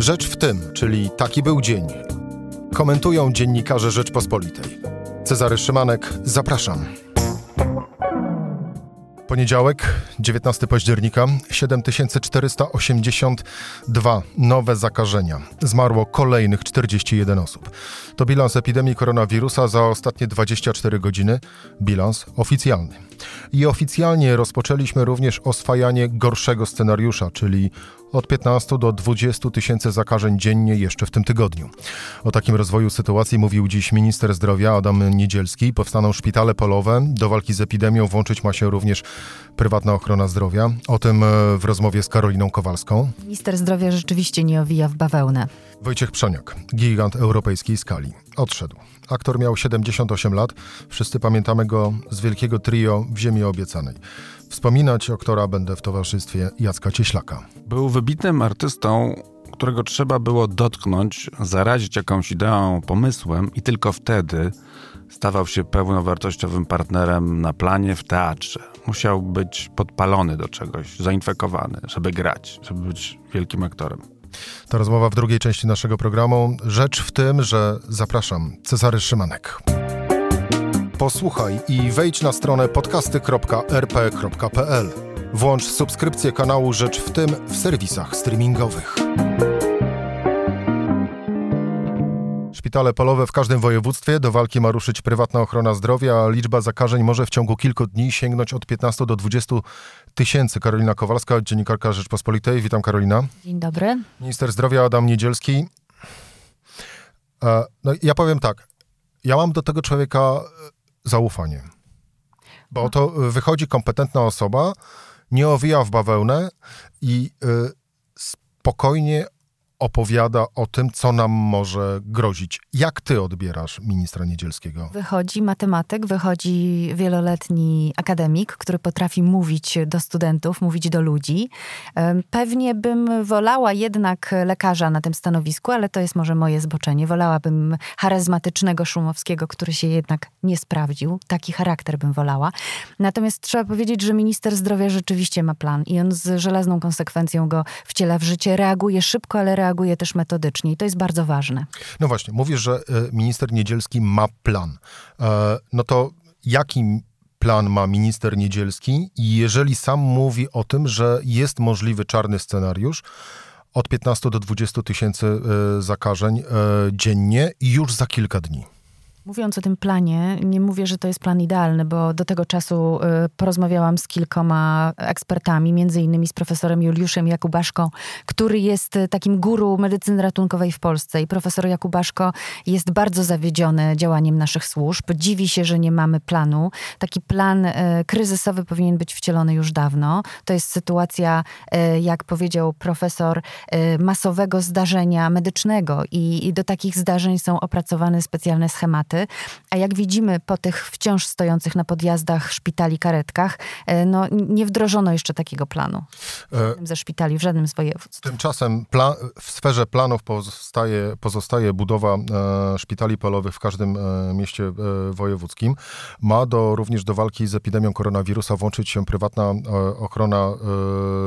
Rzecz w tym, czyli taki był dzień. Komentują dziennikarze Rzeczpospolitej. Cezary Szymanek, zapraszam. Poniedziałek, 19 października, 7482 nowe zakażenia. Zmarło kolejnych 41 osób. To bilans epidemii koronawirusa za ostatnie 24 godziny. Bilans oficjalny. I oficjalnie rozpoczęliśmy oswajanie oswajanie gorszego scenariusza, czyli od 15 do 20 tysięcy zakażeń dziennie jeszcze w tym tygodniu. O takim rozwoju sytuacji mówił dziś minister zdrowia Adam Niedzielski. Powstaną szpitale polowe. Do walki z epidemią włączyć ma się również prywatna ochrona zdrowia. O tym e, w rozmowie z Karoliną Kowalską. Minister zdrowia rzeczywiście nie owija w bawełnę. Wojciech Przoniak, gigant europejskiej skali, odszedł. Aktor miał 78 lat. Wszyscy pamiętamy go z wielkiego trio w Ziemi Obiecanej. Wspominać aktora będę w towarzystwie Jacka Cieślaka. Był wybitnym artystą, którego trzeba było dotknąć, zarazić jakąś ideą, pomysłem i tylko wtedy stawał się pełnowartościowym partnerem na planie, w teatrze. Musiał być podpalony do czegoś, zainfekowany, żeby grać, żeby być wielkim aktorem. To rozmowa w drugiej części naszego programu. Rzecz w tym, że zapraszam Cezary Szymanek. Posłuchaj i wejdź na stronę podcasty.rp.pl. Włącz subskrypcję kanału Rzecz w tym w serwisach streamingowych. Szpitale polowe w każdym województwie. Do walki ma ruszyć prywatna ochrona zdrowia, a liczba zakażeń może w ciągu kilku dni sięgnąć od 15 do 20 tysięcy. Karolina Kowalska, dziennikarka Rzeczpospolitej. Witam Karolina. Dzień dobry. Minister zdrowia Adam Niedzielski. E, no, ja powiem tak. Ja mam do tego człowieka zaufanie. Bo to wychodzi kompetentna osoba, nie owija w bawełnę i y, spokojnie opowiada o tym, co nam może grozić. Jak ty odbierasz ministra Niedzielskiego? Wychodzi matematyk, wychodzi wieloletni akademik, który potrafi mówić do studentów, mówić do ludzi. Pewnie bym wolała jednak lekarza na tym stanowisku, ale to jest może moje zboczenie. Wolałabym charyzmatycznego Szumowskiego, który się jednak nie sprawdził. Taki charakter bym wolała. Natomiast trzeba powiedzieć, że minister zdrowia rzeczywiście ma plan i on z żelazną konsekwencją go wciela w życie. Reaguje szybko, ale reaguje reaguje też metodycznie i to jest bardzo ważne. No właśnie, mówisz, że e, minister Niedzielski ma plan. E, no to jaki plan ma minister Niedzielski i jeżeli sam mówi o tym, że jest możliwy czarny scenariusz, od 15 do 20 tysięcy e, zakażeń dziennie już za kilka dni. Mówiąc o tym planie, nie mówię, że to jest plan idealny, bo do tego czasu y, porozmawiałam z kilkoma ekspertami, między innymi z profesorem Juliuszem Jakubaszką, który jest y, takim guru medycyny ratunkowej w Polsce. I profesor Jakubaszko jest bardzo zawiedziony działaniem naszych służb. Dziwi się, że nie mamy planu. Taki plan y, kryzysowy powinien być wcielony już dawno. To jest sytuacja, jak powiedział profesor, masowego zdarzenia medycznego i, i do takich zdarzeń są opracowane specjalne schematy. A jak widzimy po tych wciąż stojących na podjazdach szpitali karetkach, e, no, nie wdrożono jeszcze takiego planu e, ze szpitali w żadnym z województw. Tymczasem w sferze planów pozostaje, pozostaje budowa e, szpitali polowych w każdym e, mieście e, wojewódzkim. Ma do, również do walki z epidemią koronawirusa włączyć się prywatna e, ochrona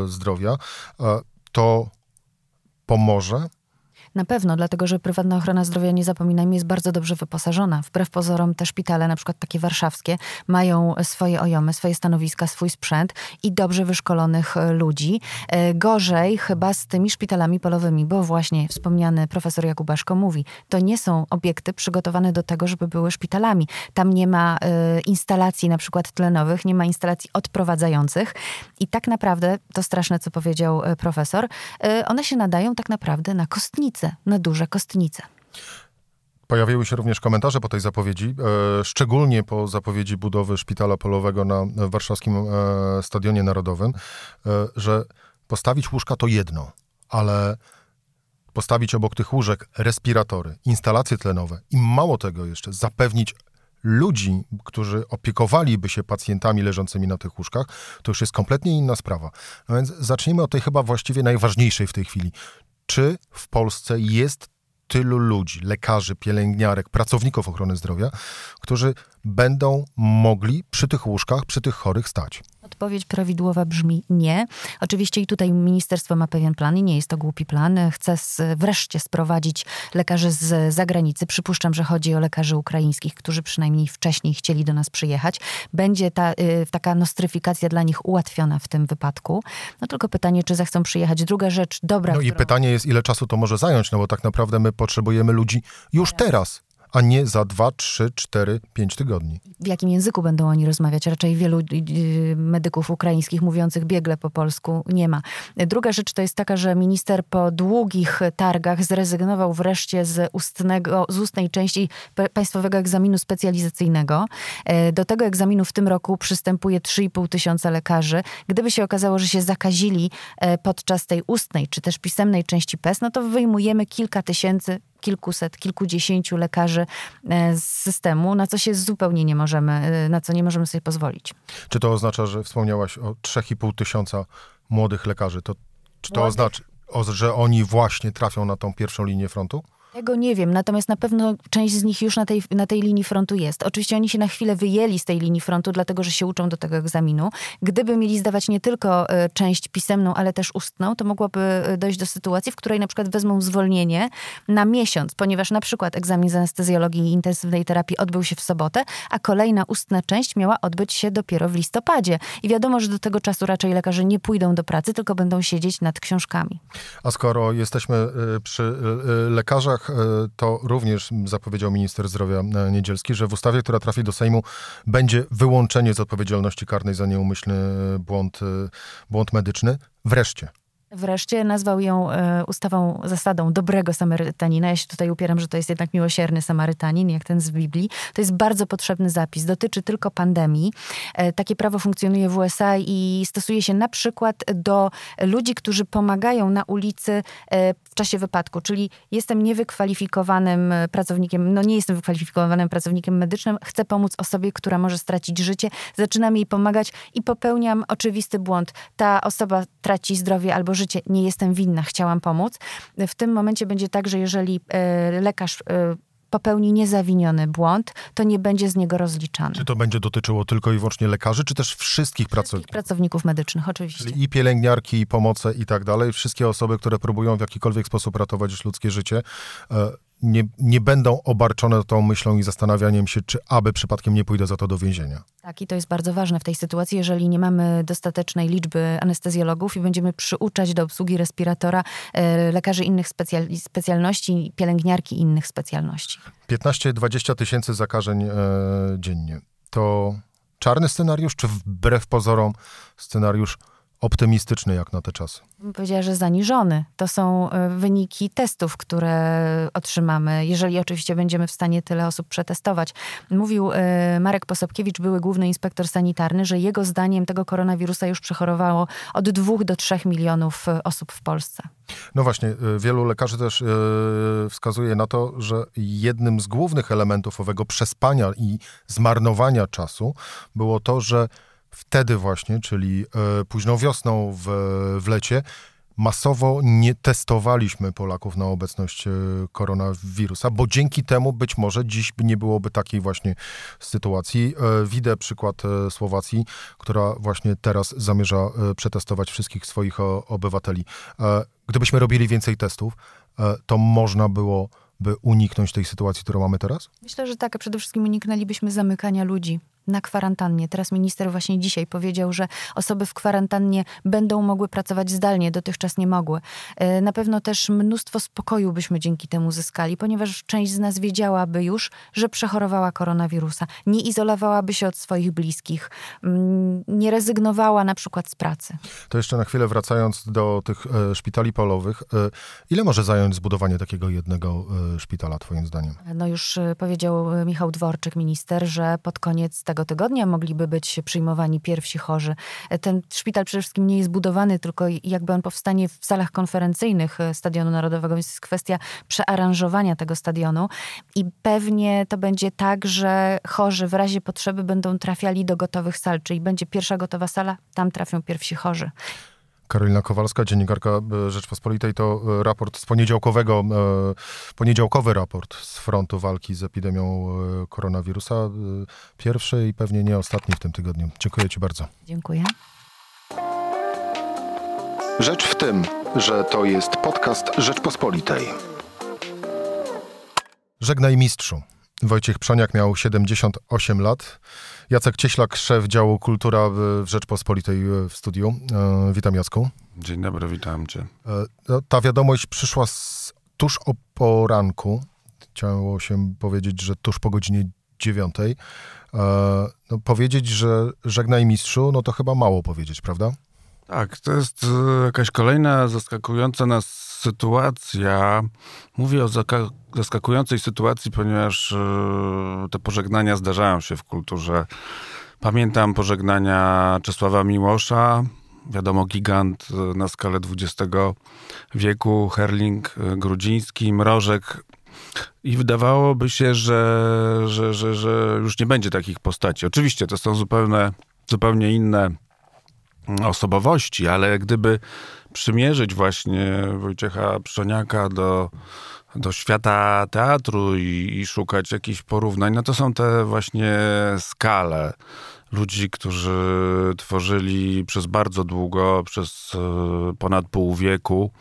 zdrowia. to pomoże na pewno, dlatego że prywatna ochrona zdrowia, nie zapominajmy, jest bardzo dobrze wyposażona. Wbrew pozorom te szpitale, na przykład takie warszawskie, mają swoje ojomy, swoje stanowiska, swój sprzęt i dobrze wyszkolonych e, ludzi. E, gorzej chyba z tymi szpitalami polowymi, bo właśnie wspomniany profesor Jakubaszko mówi, to nie są obiekty przygotowane do tego, żeby były szpitalami. Tam nie ma e, instalacji na przykład tlenowych, nie ma instalacji odprowadzających i tak naprawdę, to straszne, co powiedział profesor, one się nadają tak naprawdę na kostnice kostnice, na duże kostnice. Pojawiły się również komentarze po tej zapowiedzi, e, szczególnie po zapowiedzi budowy szpitala polowego na warszawskim e, Stadionie Narodowym, e, że postawić łóżka to jedno, ale postawić obok tych łóżek respiratory, instalacje tlenowe i mało tego jeszcze zapewnić ludzi, którzy opiekowaliby się pacjentami leżącymi na tych łóżkach, to już jest kompletnie inna sprawa. No więc zacznijmy od tej chyba właściwie najważniejszej w tej chwili czy w Polsce jest tylu ludzi, lekarzy, pielęgniarek, pracowników ochrony zdrowia, którzy będą mogli przy tych łóżkach, przy tych chorych stać odpowiedź prawidłowa brzmi nie. Oczywiście i tutaj ministerstwo ma pewien plan i nie jest to głupi plan. Chce wreszcie sprowadzić lekarzy z zagranicy. Przypuszczam, że chodzi o lekarzy ukraińskich, którzy przynajmniej wcześniej chcieli do nas przyjechać. Będzie ta, y, taka nostryfikacja dla nich ułatwiona w tym wypadku. No tylko pytanie, czy zechcą przyjechać. Druga rzecz, dobra. No którą... i pytanie jest, ile czasu to może zająć, no bo tak naprawdę my potrzebujemy ludzi już teraz a nie za 2, 3, 4, 5 tygodni. W jakim języku będą oni rozmawiać? Raczej wielu y, medyków ukraińskich mówiących biegle po polsku nie ma. Druga rzecz to jest taka, że minister po długich targach zrezygnował wreszcie z, ustnego, z ustnej części państwowego egzaminu specjalizacyjnego. E, do tego egzaminu w tym roku przystępuje 3,5 tysiąca lekarzy. Gdyby się okazało, że się zakazili e, podczas tej ustnej czy też pisemnej części PES, no to wyjmujemy kilka tysięcy kilkuset, kilkudziesięciu lekarzy e, z systemu, na co się zupełnie nie możemy, e, na co nie możemy sobie pozwolić. Czy to oznacza, że wspomniałaś o 3,5 tysiąca młodych lekarzy? To, czy to młodych. oznacza, że oni właśnie trafią na tą pierwszą linię frontu? Tego nie wiem, natomiast na pewno część z nich już na tej, na tej linii frontu jest. Oczywiście oni się na chwilę wyjęli z tej linii frontu, dlatego że się uczą do tego egzaminu. Gdyby mieli zdawać nie tylko e, część pisemną, ale też ustną, to mogłoby e, dojść do sytuacji, w której na przykład wezmą zwolnienie na miesiąc, ponieważ na przykład egzamin z anestezjologii i intensywnej terapii odbył się w sobotę, a kolejna ustna część miała odbyć się dopiero w listopadzie. I wiadomo, że do tego czasu raczej lekarze nie pójdą do pracy, tylko będą siedzieć nad książkami. A skoro jesteśmy e, przy lekarzach, E, to również zapowiedział minister zdrowia e, Niedzielski, że w ustawie, która trafi do Sejmu, będzie wyłączenie z odpowiedzialności karnej za nieumyślny błąd, e, błąd medyczny. Wreszcie. Wreszcie nazwał ją e, ustawą, zasadą dobrego Samarytanina. Ja się tutaj upieram, że to jest jednak miłosierny Samarytanin, jak ten z Biblii. To jest bardzo potrzebny zapis. Dotyczy tylko pandemii. E, takie prawo funkcjonuje w USA i stosuje się na przykład do ludzi, którzy pomagają na ulicy e, w czasie wypadku. Czyli jestem niewykwalifikowanym pracownikiem, no nie jestem wykwalifikowanym pracownikiem medycznym, chcę pomóc osobie, która może stracić życie. Zaczynam jej pomagać i popełniam oczywisty błąd. Ta osoba traci zdrowie albo życie życie, nie jestem winna, chciałam pomóc. W tym momencie będzie tak, że jeżeli e, lekarz e, popełni niezawiniony błąd, to nie będzie z niego rozliczany. Czy to będzie dotyczyło tylko i wyłącznie lekarzy, czy też wszystkich pracowników? pracowników medycznych, oczywiście. Czyli i pielęgniarki, i pomoce i tak dalej. Wszystkie osoby, które próbują w jakikolwiek sposób ratować ludzkie życie, e, nie, nie będą obarczone tą myślą i zastanawianiem się, czy aby przypadkiem nie pójdę za to do więzienia. Tak, i to jest bardzo ważne w tej sytuacji, jeżeli nie mamy dostatecznej liczby anestezjologów i będziemy przyuczać do obsługi respiratora e, lekarzy innych specjal specjalności, pielęgniarki innych specjalności. 15-20 tysięcy zakażeń e, dziennie. To czarny scenariusz, czy wbrew pozorom scenariusz optymistyczny jak na te czasy? Powiedziała, że zaniżony. To są e, wyniki testów, które otrzymamy, jeżeli oczywiście będziemy w stanie tyle osób przetestować. Mówił e, Marek Posobkiewicz, były główny inspektor sanitarny, że jego zdaniem tego koronawirusa już przechorowało od 2 do 3 milionów e, osób w Polsce. No właśnie, wielu lekarzy też wskazuje na to, że jednym z głównych elementów owego przespania i zmarnowania czasu było to, że wtedy właśnie, czyli e, późną wiosną w, w lecie, masowo nie testowaliśmy Polaków na obecność e, koronawirusa, bo dzięki temu być może dziś nie byłoby takiej właśnie sytuacji. E, widzę przykład Słowacji, która właśnie teraz zamierza przetestować wszystkich swoich obywateli. Gdybyśmy robili więcej testów, to można było by uniknąć tej sytuacji, którą mamy teraz? Myślę, że tak, a przede wszystkim uniknęlibyśmy zamykania ludzi na kwarantannie. Teraz minister właśnie dzisiaj powiedział, że osoby w kwarantannie będą mogły pracować zdalnie, dotychczas nie mogły. E, na pewno też mnóstwo spokoju byśmy dzięki temu zyskali, ponieważ część z nas wiedziałaby już, że przechorowała koronawirusa. Nie izolowałaby się od swoich bliskich, mm, nie rezygnowała na przykład z pracy. To jeszcze na chwilę wracając do tych e, szpitali polowych, e, ile może zająć zbudowanie takiego jednego szpitala, twoim zdaniem? No już powiedział Michał Dworczyk, minister, że pod koniec tego tygodnia mogliby być przyjmowani pierwsi chorzy. Ten szpital przede wszystkim nie jest budowany, tylko jakby on powstanie w salach konferencyjnych Stadionu Narodowego, więc jest kwestia przearanżowania tego stadionu i pewnie to będzie tak, że chorzy w razie potrzeby będą trafiali do gotowych sal, czyli będzie pierwsza gotowa sala, tam trafią pierwsi chorzy. Karolina Kowalska, dziennikarka e, Rzeczpospolitej, to e, raport z poniedziałkowego, e, poniedziałkowy raport z frontu walki z epidemią koronawirusa. Pierwszy i pewnie nie ostatni w tym tygodniu. Dziękuję Ci bardzo. Dziękuję. Rzecz w tym, że to jest podcast Rzeczpospolitej. Żegnaj mistrzu. Wojciech Przoniak miał 78 lat. Jacek Cieślak, szef działu Kultura w Rzeczpospolitej w studiu. E, witam Jacku. Dzień dobry, witam cię. E, no, ta wiadomość przyszła z, tuż o poranku. Chciało się powiedzieć, że tuż po godzinie dziewiątej. E, no, powiedzieć, że żegnaj mistrzu, no to chyba mało powiedzieć, prawda? Tak, to jest e, jakaś kolejna zaskakująca nas sytuacja. Mówię o zaskakującej sytuacji, ponieważ e, te pożegnania zdarzają się w kulturze. Pamiętam pożegnania Czesława Miłosza, wiadomo, gigant e, na skalę XX wieku, Herling, Grudziński, Mrożek. I wydawało się, że, że, że, że już nie będzie takich postaci. Oczywiście to są zupełnie, zupełnie inne osobowości, ale gdyby przymierzyć właśnie Wojciecha Przoniaka do, do świata teatru i, i szukać jakichś porównań, no to są te właśnie skale ludzi, którzy tworzyli przez bardzo długo, przez e, ponad pół wieku,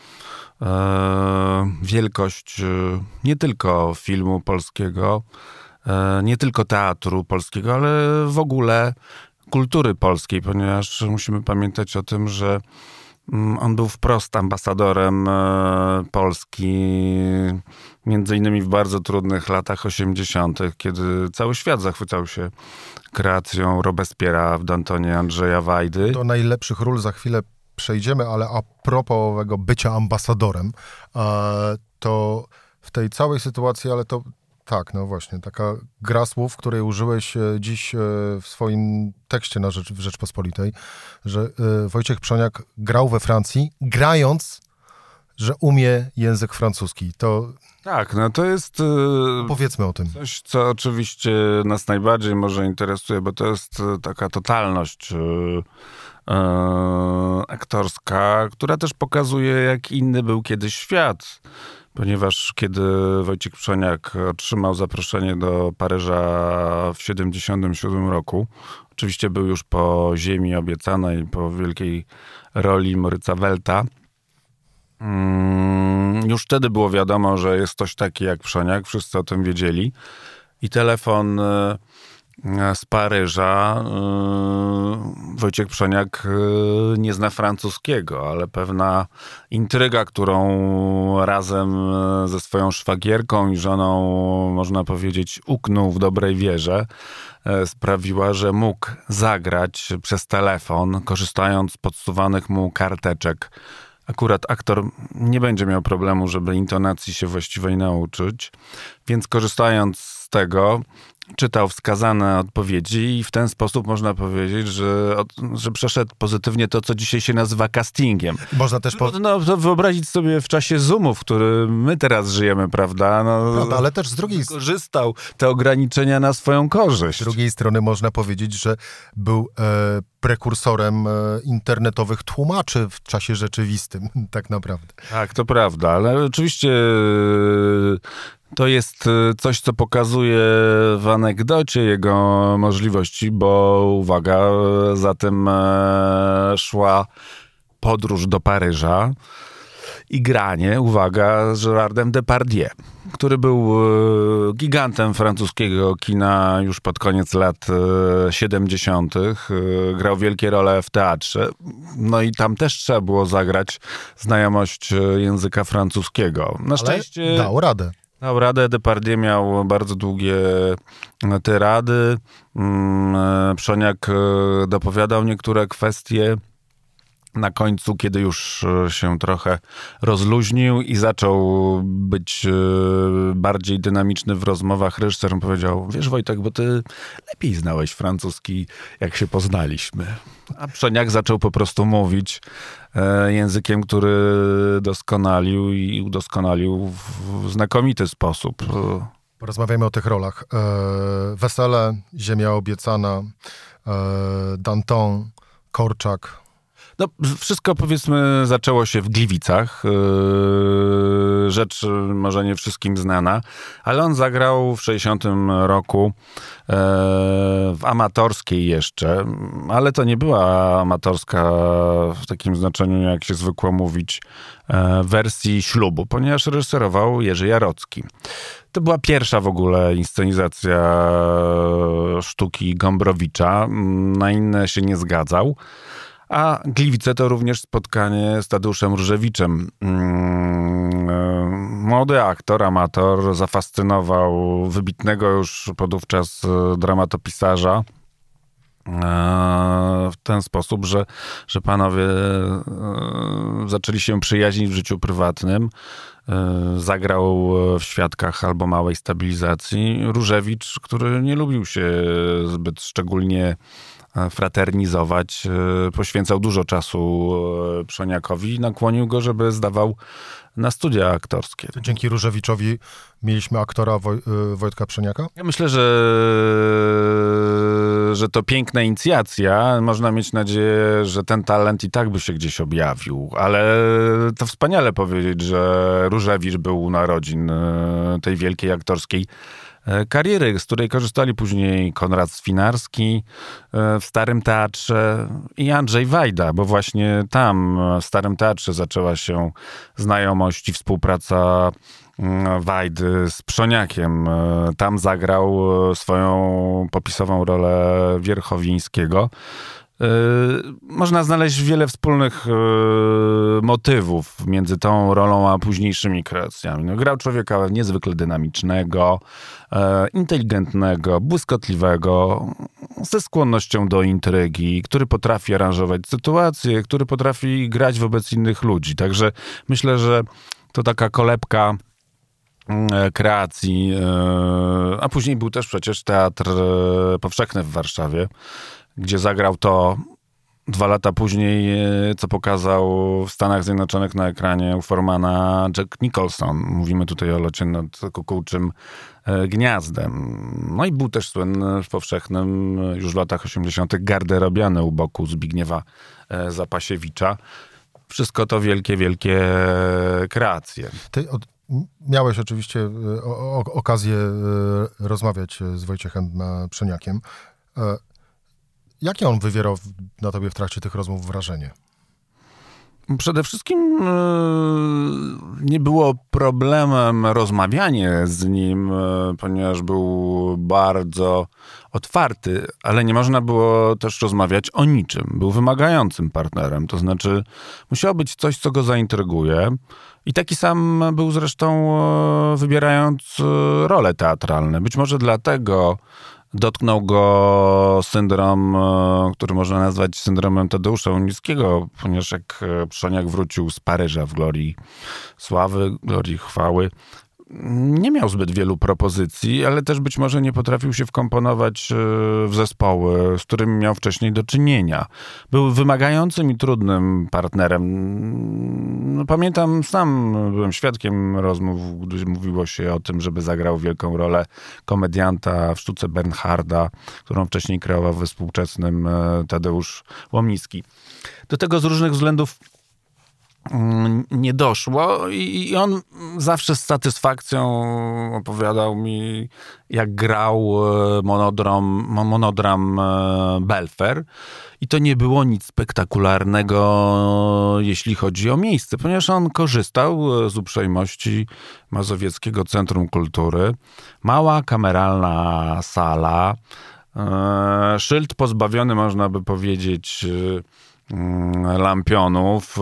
e, wielkość e, nie tylko filmu polskiego, nie tylko teatru polskiego, ale w ogóle kultury polskiej, ponieważ musimy pamiętać o tym, że mm, on był wprost ambasadorem e, Polski, między innymi w bardzo trudnych latach 80., kiedy cały świat zachwycał się kreacją Robespiera w Dantonie Andrzeja Wajdy. Do najlepszych ról za chwilę przejdziemy, ale a propos owego bycia ambasadorem, e, to w tej całej sytuacji, ale to tak, no właśnie, taka gra słów, której użyłeś e, dziś e, w swoim tekście na Rzecz, w Rzeczpospolitej, że e, Wojciech Przoniak grał we Francji, grając, że umie język francuski. To tak, no to jest. Powiedzmy o tym. Coś, co oczywiście nas najbardziej może interesuje, bo to jest taka totalność aktorska, która też pokazuje, jak inny był kiedyś świat ponieważ kiedy Wojciech Przoniak otrzymał zaproszenie do Paryża w 1977 roku, oczywiście był już po ziemi obiecanej, po wielkiej roli Moryca Welta, mm, już wtedy było wiadomo, że jest ktoś taki jak Przoniak, wszyscy o tym wiedzieli. I telefon e, z Paryża. Yy, Wojciek Przoniak yy, nie zna francuskiego, ale pewna intryga, którą razem yy, ze swoją szwagierką i żoną, można powiedzieć, uknął w dobrej wierze, sprawiła, że mógł zagrać przez telefon, korzystając z podsuwanych mu karteczek. Akurat aktor nie będzie miał problemu, żeby intonacji się właściwej nauczyć, więc korzystając z tego, czytał wskazane odpowiedzi i w ten sposób można powiedzieć, że, że przeszedł pozytywnie to, co dzisiaj się nazywa castingiem. Można też... Po... No, wyobrazić sobie w czasie Zoomu, w którym my teraz żyjemy, prawda? No, prawda ale też z drugiej... Korzystał te ograniczenia na swoją korzyść. Z drugiej strony można powiedzieć, że był e, prekursorem e, internetowych tłumaczy w czasie rzeczywistym, tak naprawdę. Tak, to prawda, ale oczywiście to jest y, coś, co pokazuje w anegdocie jego możliwości, bo uwaga, za tym e, szła podróż do Paryża i granie, uwaga, z Gerardem Depardieu, który był gigantem francuskiego kina już pod koniec lat 70. E, grał wielkie role w teatrze. No i tam też trzeba było zagrać znajomość języka francuskiego. Na szczęście... Ale dał radę. Dał radę, Depardieu miał bardzo długie tyrady. Mm, Przoniak e, dopowiadał niektóre kwestie na końcu, kiedy już e, się trochę rozluźnił i zaczął być e, bardziej dynamiczny w rozmowach, reżyser powiedział, wiesz Wojtek, bo ty lepiej znałeś francuski, jak się poznaliśmy. A Przoniak zaczął po prostu mówić e, językiem, który doskonalił i udoskonalił w znakomity sposób. Porozmawiamy o tych rolach. Wesele, Ziemia obiecana, Danton, Korczak, No, wszystko powiedzmy zaczęło się w Gliwicach. Yy, rzecz może nie wszystkim znana, ale on zagrał w 60 roku yy, w amatorskiej jeszcze, ale to nie była amatorska w takim znaczeniu, jak się zwykło mówić, yy, wersji ślubu, ponieważ reżyserował Jerzy Jarocki. To była pierwsza w ogóle inscenizacja sztuki Gombrowicza. Na inne się nie zgadzał. A Gliwice to również spotkanie z Tadeuszem Różewiczem. Mm, e, młody aktor, amator, zafascynował wybitnego już podówczas e, dramatopisarza e, w ten sposób, że, że panowie zaczęli się przyjaźnić w życiu prywatnym. Zagrał w świadkach albo małej stabilizacji. Różewicz, który nie lubił się zbyt szczególnie fraternizować. E, poświęcał dużo czasu e, Przoniakowi i nakłonił go, żeby zdawał na studia aktorskie. Dzięki Różewiczowi mieliśmy aktora Woj e, Wojtka Przoniaka? Ja myślę, że, że to piękna inicjacja. Można mieć nadzieję, że ten talent i tak by się gdzieś objawił, ale to wspaniale powiedzieć, że Różewicz był u narodzin tej wielkiej aktorskiej kariery, z której korzystali później Konrad Swinarski e, w Starym Teatrze i Andrzej Wajda, bo właśnie tam e, w Starym Teatrze zaczęła się znajomość i współpraca mm, Wajdy z Przoniakiem. Tam zagrał swoją popisową rolę Wierchowińskiego. E, można znaleźć wiele wspólnych e, motywów między tą rolą a późniejszymi kreacjami. No, grał człowieka niezwykle dynamicznego, e, inteligentnego, błyskotliwego, ze skłonnością do intrygi, który potrafi aranżować sytuacje, który potrafi grać wobec innych ludzi. Także myślę, że to taka kolebka mm, kreacji, a później był też przecież Teatr Powszechny w Warszawie, gdzie zagrał to dwa lata później, e, co pokazał w Stanach Zjednoczonych na ekranie u Formana Jack Nicholson. Mówimy tutaj o locie nad kukułczym e, gniazdem. No i był też słynny w powszechnym już w latach 80. garderobiany u boku Zbigniewa e, Zapasiewicza. Wszystko to wielkie, wielkie kreacje. Ty od, miałeś oczywiście o, o, okazję rozmawiać z Wojciechem Przeniakiem. Jakie on wywierał na tobie w trakcie tych rozmów wrażenie? Przede wszystkim e, nie było problemem rozmawianie z nim, e, ponieważ był bardzo otwarty, ale nie można było też rozmawiać o niczym. Był wymagającym partnerem, to znaczy musiało być coś, co go zaintryguje. I taki sam był zresztą e, wybierając role teatralne. Być może dlatego Dotknął go syndrom, e, który można nazwać syndromem Tadeusza Unickiego, ponieważ jak e, Przoniak wrócił z Paryża w glorii sławy, glorii chwały, nie miał zbyt wielu propozycji, ale też być może nie potrafił się wkomponować e, w zespoły, z którymi miał wcześniej do czynienia. Był wymagającym i trudnym partnerem. No, pamiętam, sam byłem świadkiem rozmów, gdy mówiło się o tym, żeby zagrał wielką rolę komedianta w sztuce Bernharda, którą wcześniej kreował we współczesnym e, Tadeusz Łomnicki. Do tego z różnych względów nie doszło i on zawsze z satysfakcją opowiadał mi, jak grał e, monodram, monodram e, Belfer i to nie było nic spektakularnego, jeśli chodzi o miejsce, ponieważ on korzystał e, z uprzejmości Mazowieckiego Centrum Kultury. Mała, kameralna sala, szyld pozbawiony, można by powiedzieć, Mm, lampionów, y,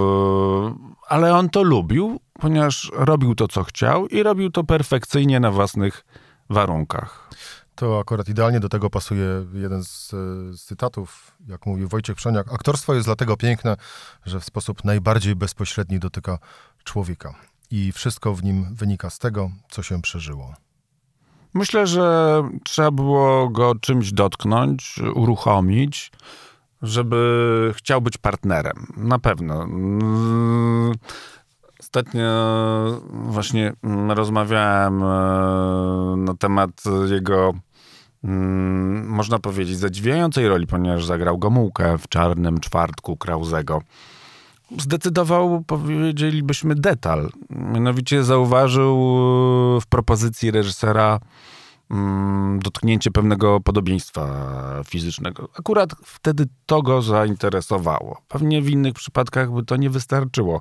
ale on to lubił, ponieważ robił to, co chciał i robił to perfekcyjnie na własnych warunkach. To akurat idealnie do tego pasuje jeden z, z cytatów, jak mówił Wojciech Przoniak. Aktorstwo jest dlatego piękne, że w sposób najbardziej bezpośredni dotyka człowieka. I wszystko w nim wynika z tego, co się przeżyło. Myślę, że trzeba było go czymś dotknąć, uruchomić, żeby chciał być partnerem. Na pewno. Ostatnio właśnie rozmawiałem e, na temat jego mm, można powiedzieć, zadziwiającej roli, ponieważ zagrał Gomułkę w Czarnym Czwartku Krauzego. Zdecydował, powiedzielibyśmy, detal. Mianowicie zauważył w propozycji reżysera dotknięcie pewnego podobieństwa fizycznego. Akurat wtedy to go zainteresowało. Pewnie w innych przypadkach by to nie wystarczyło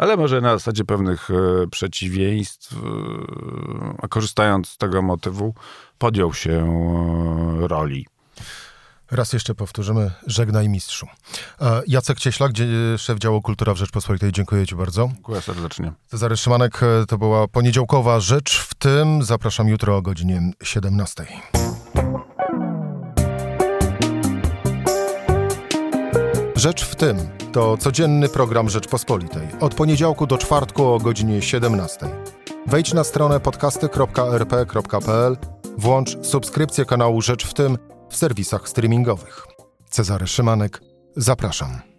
ale może na zasadzie pewnych e, przeciwieństw, e, korzystając z tego motywu, podjął się e, roli. Raz jeszcze powtórzymy, żegnaj mistrzu. Jacek Cieślak, szef działu Kultura w Rzeczpospolitej, dziękuję Ci bardzo. Dziękuję serdecznie. Cezary Szymanek, to była poniedziałkowa Rzecz w tym. Zapraszam jutro o godzinie 17. Rzecz w tym to codzienny program Rzeczpospolitej. Od poniedziałku do czwartku o godzinie 17. Wejdź na stronę podcasty.rp.pl, włącz subskrypcję kanału Rzecz w tym w serwisach streamingowych. Cezary Szymanek, zapraszam.